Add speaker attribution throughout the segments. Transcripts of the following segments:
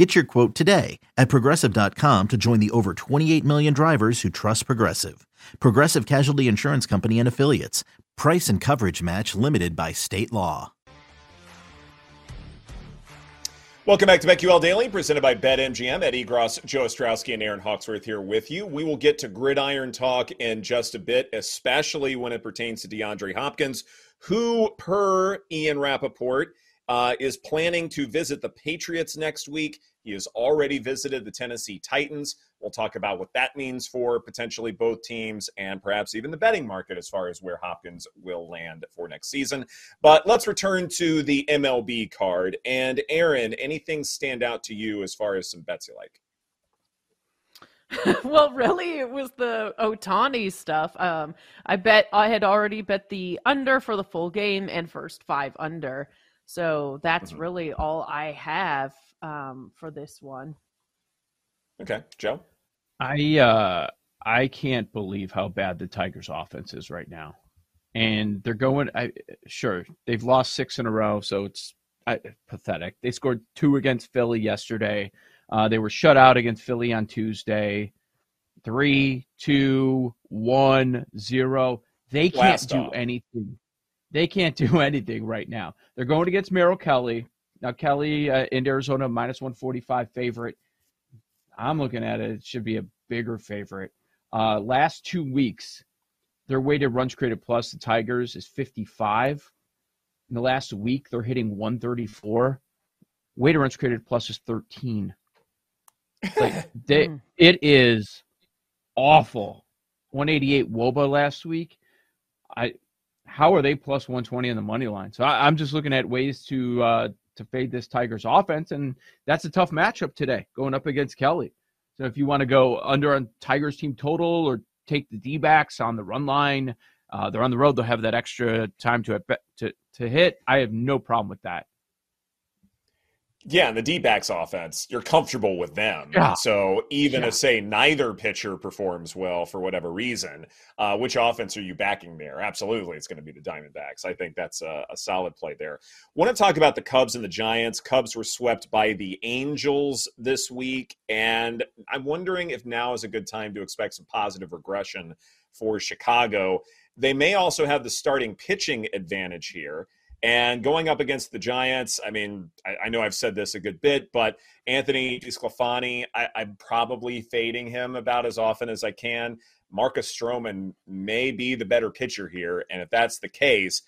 Speaker 1: Get your quote today at progressive.com to join the over 28 million drivers who trust Progressive. Progressive Casualty Insurance Company and Affiliates. Price and coverage match limited by state law.
Speaker 2: Welcome back to BetQL Daily, presented by BetMGM. Ed Egros, Joe Ostrowski, and Erin Hawksworth here with you. We will get to gridiron talk in just a bit, especially when it pertains to DeAndre Hopkins, who, per Ian Rapoport, uh, is planning to visit the Patriots next week. He has already visited the Tennessee Titans. We'll talk about what that means for potentially both teams and perhaps even the betting market as far as where Hopkins will land for next season. But let's return to the MLB card. And Erin, anything stand out to you as far as some bets you like?
Speaker 3: well, really, it was the Ohtani stuff. Um, I bet I had already bet the under for the full game and first five under. So that's mm-hmm. really all I have um, for this one.
Speaker 2: Okay, Joe.
Speaker 4: I uh, I can't believe how bad the Tigers' offense is right now, and they're going. I, sure, they've lost six in a row, so it's I, pathetic. They scored two against Philly yesterday. Uh, they were shut out against Philly on Tuesday. Three, two, one, zero. They can't Last do off. anything. They can't do anything right now. They're going against Merrill Kelly. Now, Kelly uh, in Arizona, minus 145 favorite. I'm looking at it, it should be a bigger favorite. Uh, last two weeks, their weighted runs created plus, the Tigers, is 55. In the last week, they're hitting 134. Weighted runs created plus is 13. Like they, hmm. it is awful. 188 wOBA last week. I how are they plus 120 in the money line? So I, am just looking at ways to uh, to fade this Tigers offense, and that's a tough matchup today going up against Kelly. So if you want to go under on Tigers team total or take the D backs on the run line, uh, they're on the road. They'll have that extra time to to to hit. I have no problem with that.
Speaker 2: Yeah, and the D backs offense, you're comfortable with them. Yeah. So even yeah. if, say, neither pitcher performs well for whatever reason, uh, which offense are you backing there? Absolutely, it's going to be the Diamondbacks. I think that's a, a solid play there. Want to talk about the Cubs and the Giants. Cubs were swept by the Angels this week, and I'm wondering if now is a good time to expect some positive regression for Chicago. They may also have the starting pitching advantage here. And going up against the Giants, I mean, I, I know I've said this a good bit, but Anthony DeSclafani, I, I'm probably fading him about as often as I can. Marcus Stroman may be the better pitcher here. And if that's the case,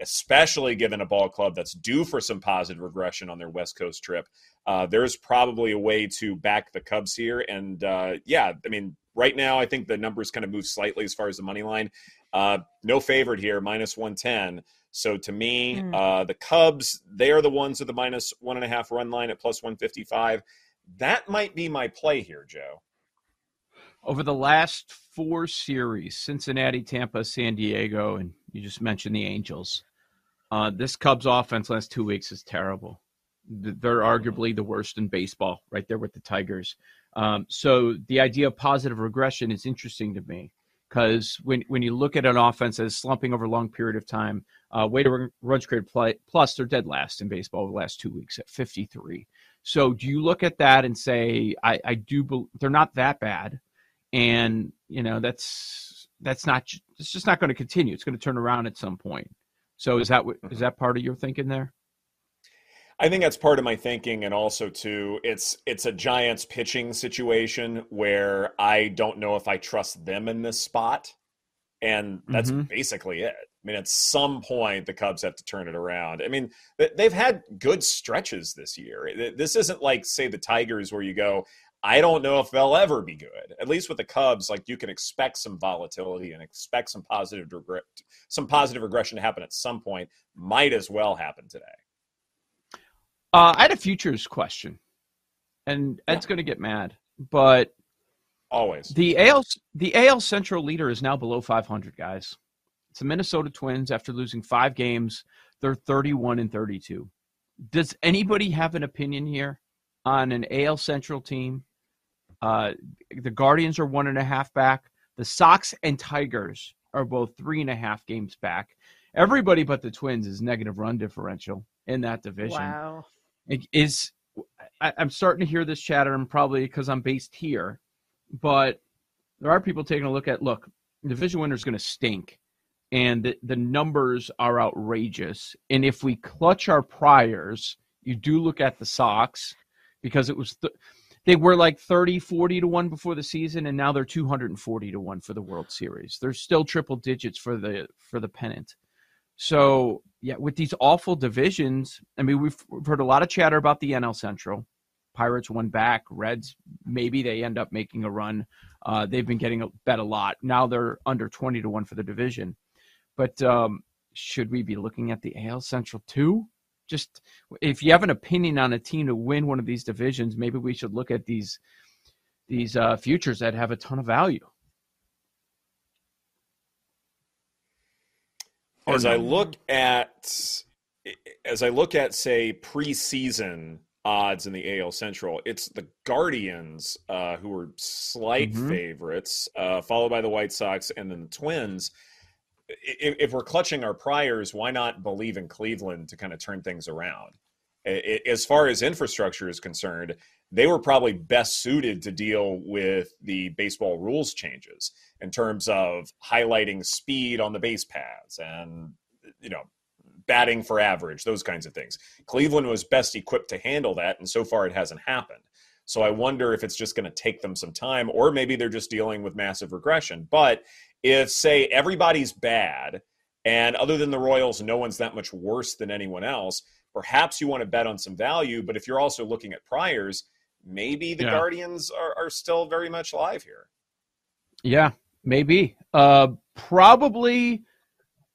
Speaker 2: especially given a ball club that's due for some positive regression on their West Coast trip, uh, there's probably a way to back the Cubs here. And uh, yeah, I mean, right now, I think the numbers kind of move slightly as far as the money line. Uh, no favorite here, minus 110. So to me, mm. uh, the Cubs, they are the ones with the minus one and a half run line at plus 155. That might be my play here, Joe.
Speaker 4: Over the last four series, Cincinnati, Tampa, San Diego, and you just mentioned the Angels, uh, this Cubs offense last two weeks is terrible. They're arguably the worst in baseball, right there with the Tigers. Um, so the idea of positive regression is interesting to me because when, when you look at an offense that's slumping over a long period of time, uh, weighted runs created play, plus they're dead last in baseball the last two weeks at 53. So do you look at that and say, I, I do, be- they're not that bad. And, you know, that's, that's not, it's just not going to continue. It's going to turn around at some point. So is that, is that part of your thinking there?
Speaker 2: I think that's part of my thinking, and also too, it's it's a Giants pitching situation where I don't know if I trust them in this spot, and that's mm-hmm. basically it. I mean, at some point, the Cubs have to turn it around. I mean, they've had good stretches this year. This isn't like, say, the Tigers, where you go, I don't know if they'll ever be good. At least with the Cubs, like you can expect some volatility and expect some positive regret, some positive regression to happen at some point. Might as well happen today.
Speaker 4: Uh, I had a futures question, and Ed's yeah. going to get mad, but
Speaker 2: always
Speaker 4: the AL the AL Central leader is now below 500 guys. It's the Minnesota Twins after losing five games. They're 31 and 32. Does anybody have an opinion here on an AL Central team? Uh, the Guardians are one and a half back. The Sox and Tigers are both three and a half games back. Everybody but the Twins is negative run differential in that division.
Speaker 3: Wow.
Speaker 4: Is I, am starting to hear this chatter, and probably because I'm based here, but there are people taking a look at look, division winner is going to stink, and the, the numbers are outrageous. And if we clutch our priors, you do look at the Sox because it was th- they were like 30, 40 to 1 before the season, and now they're 240 to 1 for the World Series. They're still triple digits for the for the pennant. So yeah, with these awful divisions, I mean, we've heard a lot of chatter about the NL Central. Pirates won back. Reds, maybe they end up making a run. Uh, they've been getting a bet a lot. Now they're under 20 to 1 for the division. But um, should we be looking at the AL Central too? Just if you have an opinion on a team to win one of these divisions, maybe we should look at these these uh, futures that have a ton of value.
Speaker 2: As I look at as I look at say preseason odds in the AL Central, it's the Guardians uh, who are slight mm-hmm. favorites, uh, followed by the White Sox and then the Twins. If, if, we're clutching our priors, why not believe in Cleveland to kind of turn things around? As far as infrastructure is concerned, they were probably best suited to deal with the baseball rules changes in terms of highlighting speed on the base paths and you know batting for average those kinds of things. Cleveland was best equipped to handle that and so far it hasn't happened. So i wonder if it's just going to take them some time or maybe they're just dealing with massive regression. But if say everybody's bad and other than the royals no one's that much worse than anyone else perhaps you want to bet on some value but if you're also looking at priors maybe the yeah. Guardians are, are still very much alive here.
Speaker 4: Yeah, maybe. Uh, probably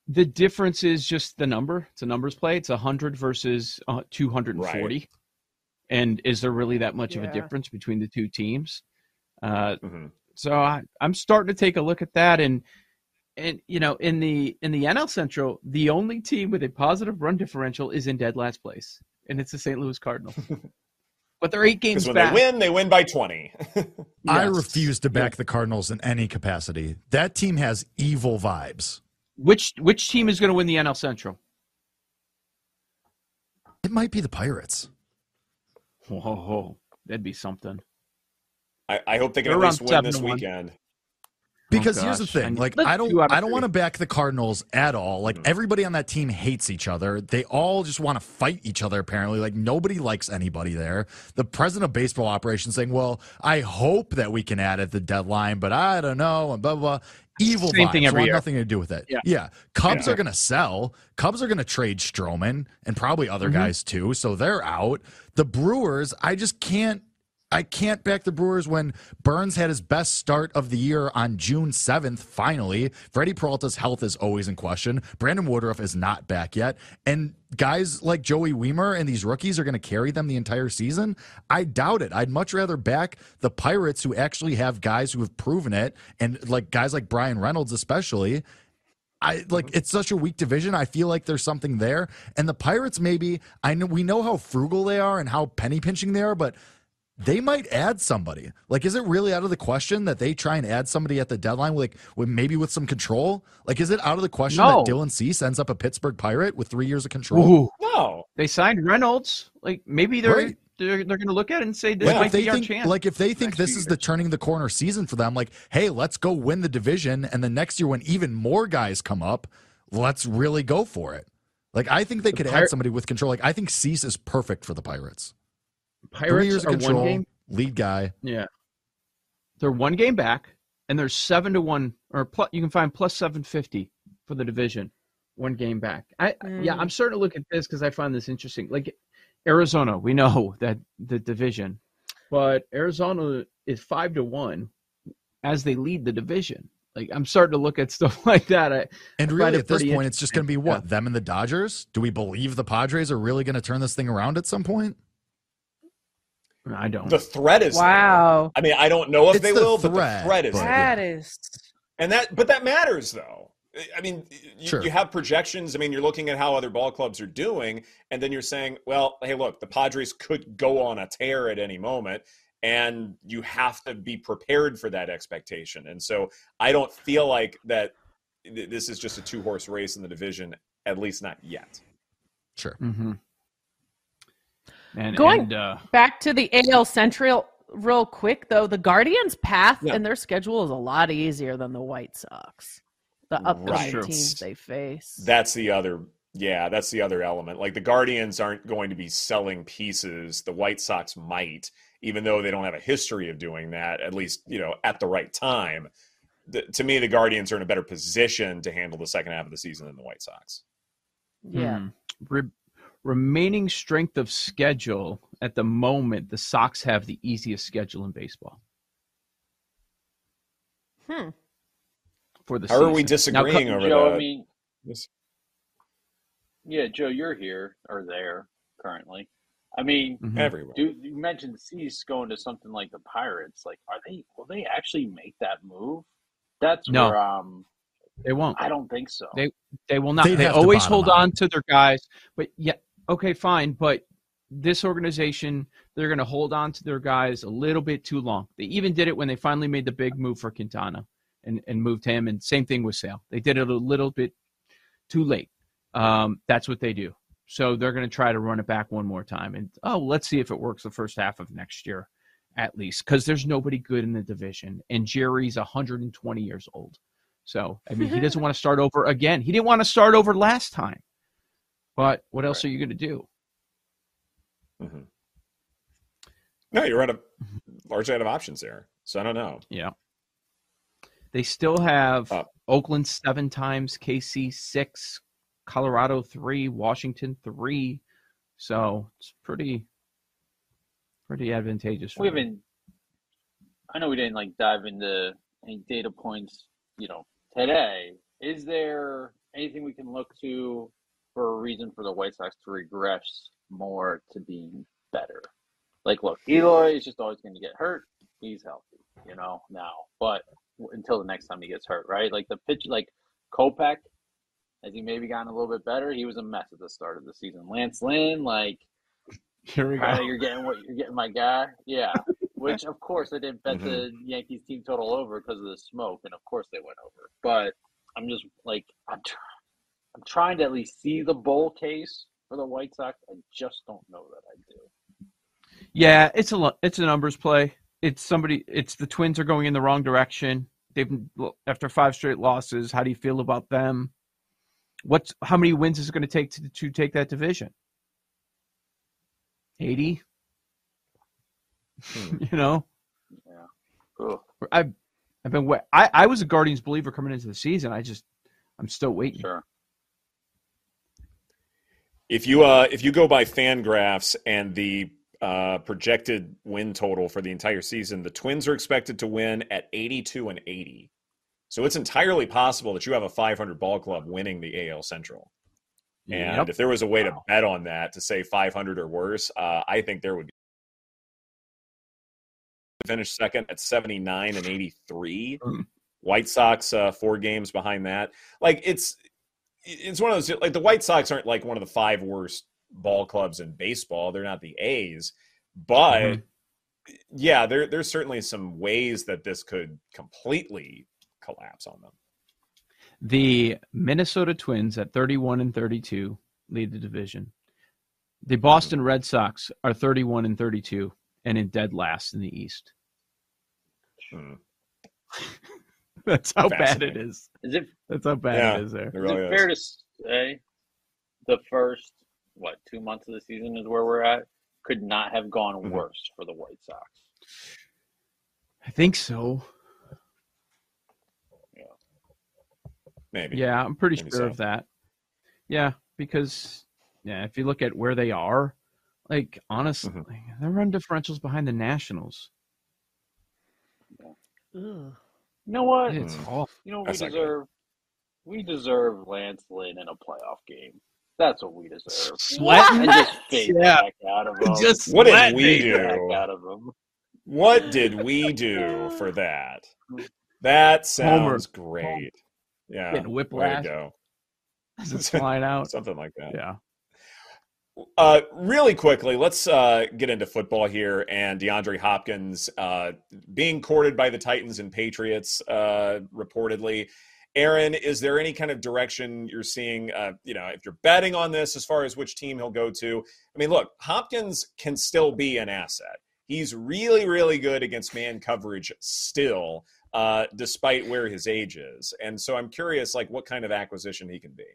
Speaker 4: the difference is just the number. It's a numbers play. It's 100 versus uh, 240. Right. And is there really that much yeah. of a difference between the two teams? Uh, mm-hmm. So I, I'm starting to take a look at that, and and you know, in the in the NL Central, the only team with a positive run differential is in dead last place, and it's the St. Louis Cardinals. but they're eight games
Speaker 2: when
Speaker 4: back.
Speaker 2: they win, they win by 20. yes.
Speaker 5: I refuse to back the Cardinals in any capacity. That team has evil vibes.
Speaker 4: Which which team is going to win the NL Central?
Speaker 5: It might be the Pirates.
Speaker 4: Whoa, that'd be something.
Speaker 2: I, I hope they can They're at least win this weekend.
Speaker 5: Because oh, here's the thing, like I don't, I don't want to back the Cardinals at all. Like mm. everybody on that team hates each other. They all just want to fight each other. Apparently, like nobody likes anybody there. The president of baseball operations saying, "Well, I hope that we can add at the deadline, but I don't know," and blah blah. blah. Evil Same vibes. thing every year. Nothing to do with it. Yeah, yeah. Cubs yeah. are going to sell. Cubs are going to trade Stroman and probably other mm-hmm. guys too. So they're out. The Brewers, I just can't I can't back the Brewers when Burnes had his best start of the year on June 7th, finally. Freddy Peralta's health is always in question. Brandon Woodruff is not back yet. And guys like Joey Wiemer and these rookies are going to carry them the entire season? I doubt it. I'd much rather back the Pirates who actually have guys who have proven it and like guys like Bryan Reynolds, especially. I like it's such a weak division. I feel like there's something there. And the Pirates maybe I know we know how frugal they are and how penny pinching they are, but they might add somebody. Like, is it really out of the question that they try and add somebody at the deadline, like with maybe with some control? Like, is it out of the question no. that Dylan Cease ends up a Pittsburgh Pirate with three years of control?
Speaker 4: Ooh. No, they signed Reynolds. Like, maybe they're right. they're, they're going to look at it and say this
Speaker 5: like
Speaker 4: might
Speaker 5: be
Speaker 4: our chance.
Speaker 5: Like, if they think this is the turning the corner season for them, like, hey, let's go win the division, and the next year when even more guys come up, let's really go for it. Like, I think they the could Pir- add somebody with control. Like, I think Cease is perfect for the Pirates.
Speaker 4: Pirates Three years of control. one game
Speaker 5: lead guy.
Speaker 4: Yeah, they're one game back, and they're seven to one, or plus, you can find plus seven fifty for the division, one game back. I mm. yeah, I'm starting to look at this because I find this interesting. Like Arizona, we know that the division, but Arizona is five to one as they lead the division. Like I'm starting to look at stuff like that. I,
Speaker 5: and really, at this point, it's just going to be what yeah. them and the Dodgers. Do we believe the Padres are really going to turn this thing around at some point?
Speaker 4: I don't.
Speaker 2: The threat is
Speaker 3: wow.
Speaker 2: There. I mean, I don't know if it's they the will, threat, but the threat is
Speaker 3: that is,
Speaker 2: and that, but that matters though. I mean, you, sure. you, have projections. I mean, you're looking at how other ball clubs are doing, and then you're saying, well, hey, look, the Padres could go on a tear at any moment, and you have to be prepared for that expectation. And so I don't feel like that this is just a two horse race in the division, at least not yet.
Speaker 5: Sure.
Speaker 4: Mm-hmm.
Speaker 3: And going and, uh, back to the AL Central real quick, though, the Guardians' path yeah. and their schedule is a lot easier than the White Sox the upcoming right. teams they face.
Speaker 2: That's the other yeah, that's the other element. Like the Guardians aren't going to be selling pieces. The White Sox might, even though they don't have a history of doing that, at least, you know, at the right time. The, to me, the Guardians are in a better position to handle the second half of the season than the White Sox.
Speaker 3: Yeah. Hmm. Re-
Speaker 4: remaining strength of schedule at the moment, the Sox have the easiest schedule in baseball.
Speaker 3: Hmm
Speaker 2: for the. How season. are we disagreeing now, over Joe, that? I mean,
Speaker 6: yeah, Joe, you're here or there currently. I mean,
Speaker 2: mm-hmm. everywhere.
Speaker 6: Do, you mentioned Cease going to something like the Pirates. Like, are they? Will they actually make that move? That's no. where um,
Speaker 4: they won't.
Speaker 6: I don't think so.
Speaker 4: They they will not. They'd they always hold out. on to their guys. But yeah, okay, fine. But this organization, they're going to hold on to their guys a little bit too long. They even did it when they finally made the big move for Quintana and, and moved him. And same thing with Sale. They did it a little bit too late. Um, that's what they do. So they're going to try to run it back one more time. And oh, let's see if it works the first half of next year, at least, because there's nobody good in the division. And Jerry's 120 years old. So, I mean, he doesn't want to start over again. He didn't want to start over last time. But what else right. are you going to do?
Speaker 2: Mm-hmm. No, you're out of largely out of options there. So I don't know.
Speaker 4: Yeah. They still have uh, Oakland seven times, KC six, Colorado three, Washington three. So it's pretty, pretty advantageous.
Speaker 6: we haven't. I know we didn't like dive into any data points, you know, today. Is there anything we can look to for a reason for the White Sox to regress more to being better? Like, look, Eloy is just always going to get hurt. He's healthy, you know, now. But until the next time he gets hurt, right? Like the pitch, like Kopech, has he maybe gotten a little bit better? He was a mess at the start of the season. Lance Lynn, like,
Speaker 4: here we go.
Speaker 6: You're getting what you're getting, my guy. Yeah. Which of course I didn't bet mm-hmm. the Yankees team total over because of the smoke, and of course they went over. But I'm just like I'm, tr- I'm trying to at least see the bowl case for the White Sox. I just don't know that I do.
Speaker 4: Yeah, it's a it's a numbers play. It's somebody it's the twins are going in the wrong direction. They've after five straight losses how do you feel about them? What's how many wins is it going to take to, to take that division? 80 hmm. you know?
Speaker 6: Yeah. Ugh.
Speaker 4: i've i've been I, I was a guardians believer coming into the season. I just i'm still waiting.
Speaker 6: Sure
Speaker 2: if you uh if you go by FanGraphs and the uh, projected win total for the entire season, the Twins are expected to win at 82 and 80. So it's entirely possible that you have a 500 ball club winning the AL Central. And yep. if there was a way wow. to bet on that to say 500 or worse, uh, I think there would be. Finish second at 79 and 83. Mm. White Sox uh, four games behind that. Like it's it's one of those like the White Sox aren't like one of the five worst ball clubs in baseball. They're not the A's, but mm-hmm. yeah, there, there's certainly some ways that this could completely collapse on them.
Speaker 4: The Minnesota Twins at 31 and 32 lead the division. The Boston mm-hmm. Red Sox are 31 and 32 and in dead last in the East. Hmm. That's how bad it is.
Speaker 6: Is it?
Speaker 4: That's how bad yeah, it is there. It
Speaker 6: really is it fair to say the first what two months of the season is where we're at could not have gone mm-hmm. worse for the White Sox.
Speaker 4: I think so.
Speaker 2: Yeah. Maybe.
Speaker 4: Yeah, I'm pretty Maybe sure so. of that. Yeah, because yeah, if you look at where they are, like honestly, mm-hmm. their run differentials behind the Nationals.
Speaker 6: Yeah. You know what?
Speaker 4: It's mm. awful.
Speaker 6: You know we deserve. We deserve Lance Lynn in a playoff game. That's what we deserve.
Speaker 4: Sweating
Speaker 6: and just fade yeah. back out of them.
Speaker 2: Just what did we do? Out of them. What did we do for that? That sounds Homer. great. Yeah,
Speaker 4: getting whiplash.
Speaker 2: go.
Speaker 4: As it's flying out,
Speaker 2: something like that.
Speaker 4: Yeah.
Speaker 2: Uh, really quickly, let's uh, get into football here and DeAndre Hopkins uh, being courted by the Titans and Patriots, uh, reportedly. Erin, is there any kind of direction you're seeing? Uh, you know, if you're betting on this as far as which team he'll go to, I mean, look, Hopkins can still be an asset. He's really, really good against man coverage still, uh, despite where his age is. And so I'm curious, like, what kind of acquisition he can be.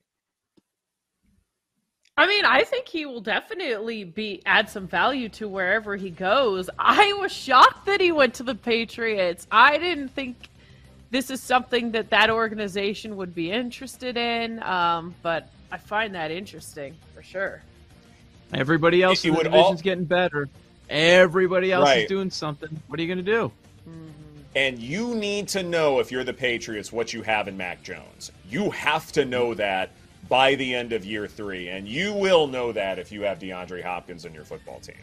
Speaker 3: I mean, I think he will definitely be add some value to wherever he goes. I was shocked that he went to the Patriots. I didn't think this is something that that organization would be interested in, um, but I find that interesting for sure.
Speaker 4: Everybody else in the division's all... getting better. Everybody else right. is doing something. What are you going to do?
Speaker 2: Mm-hmm. And you need to know if you're the Patriots what you have in Mac Jones. You have to know that by the end of year three. And you will know that if you have DeAndre Hopkins in your football team.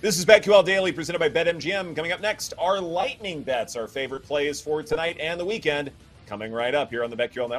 Speaker 2: This is BetQL Daily presented by BetMGM. Coming up next, our lightning bets, our favorite plays for tonight and the weekend, coming right up here on the BetQL Network.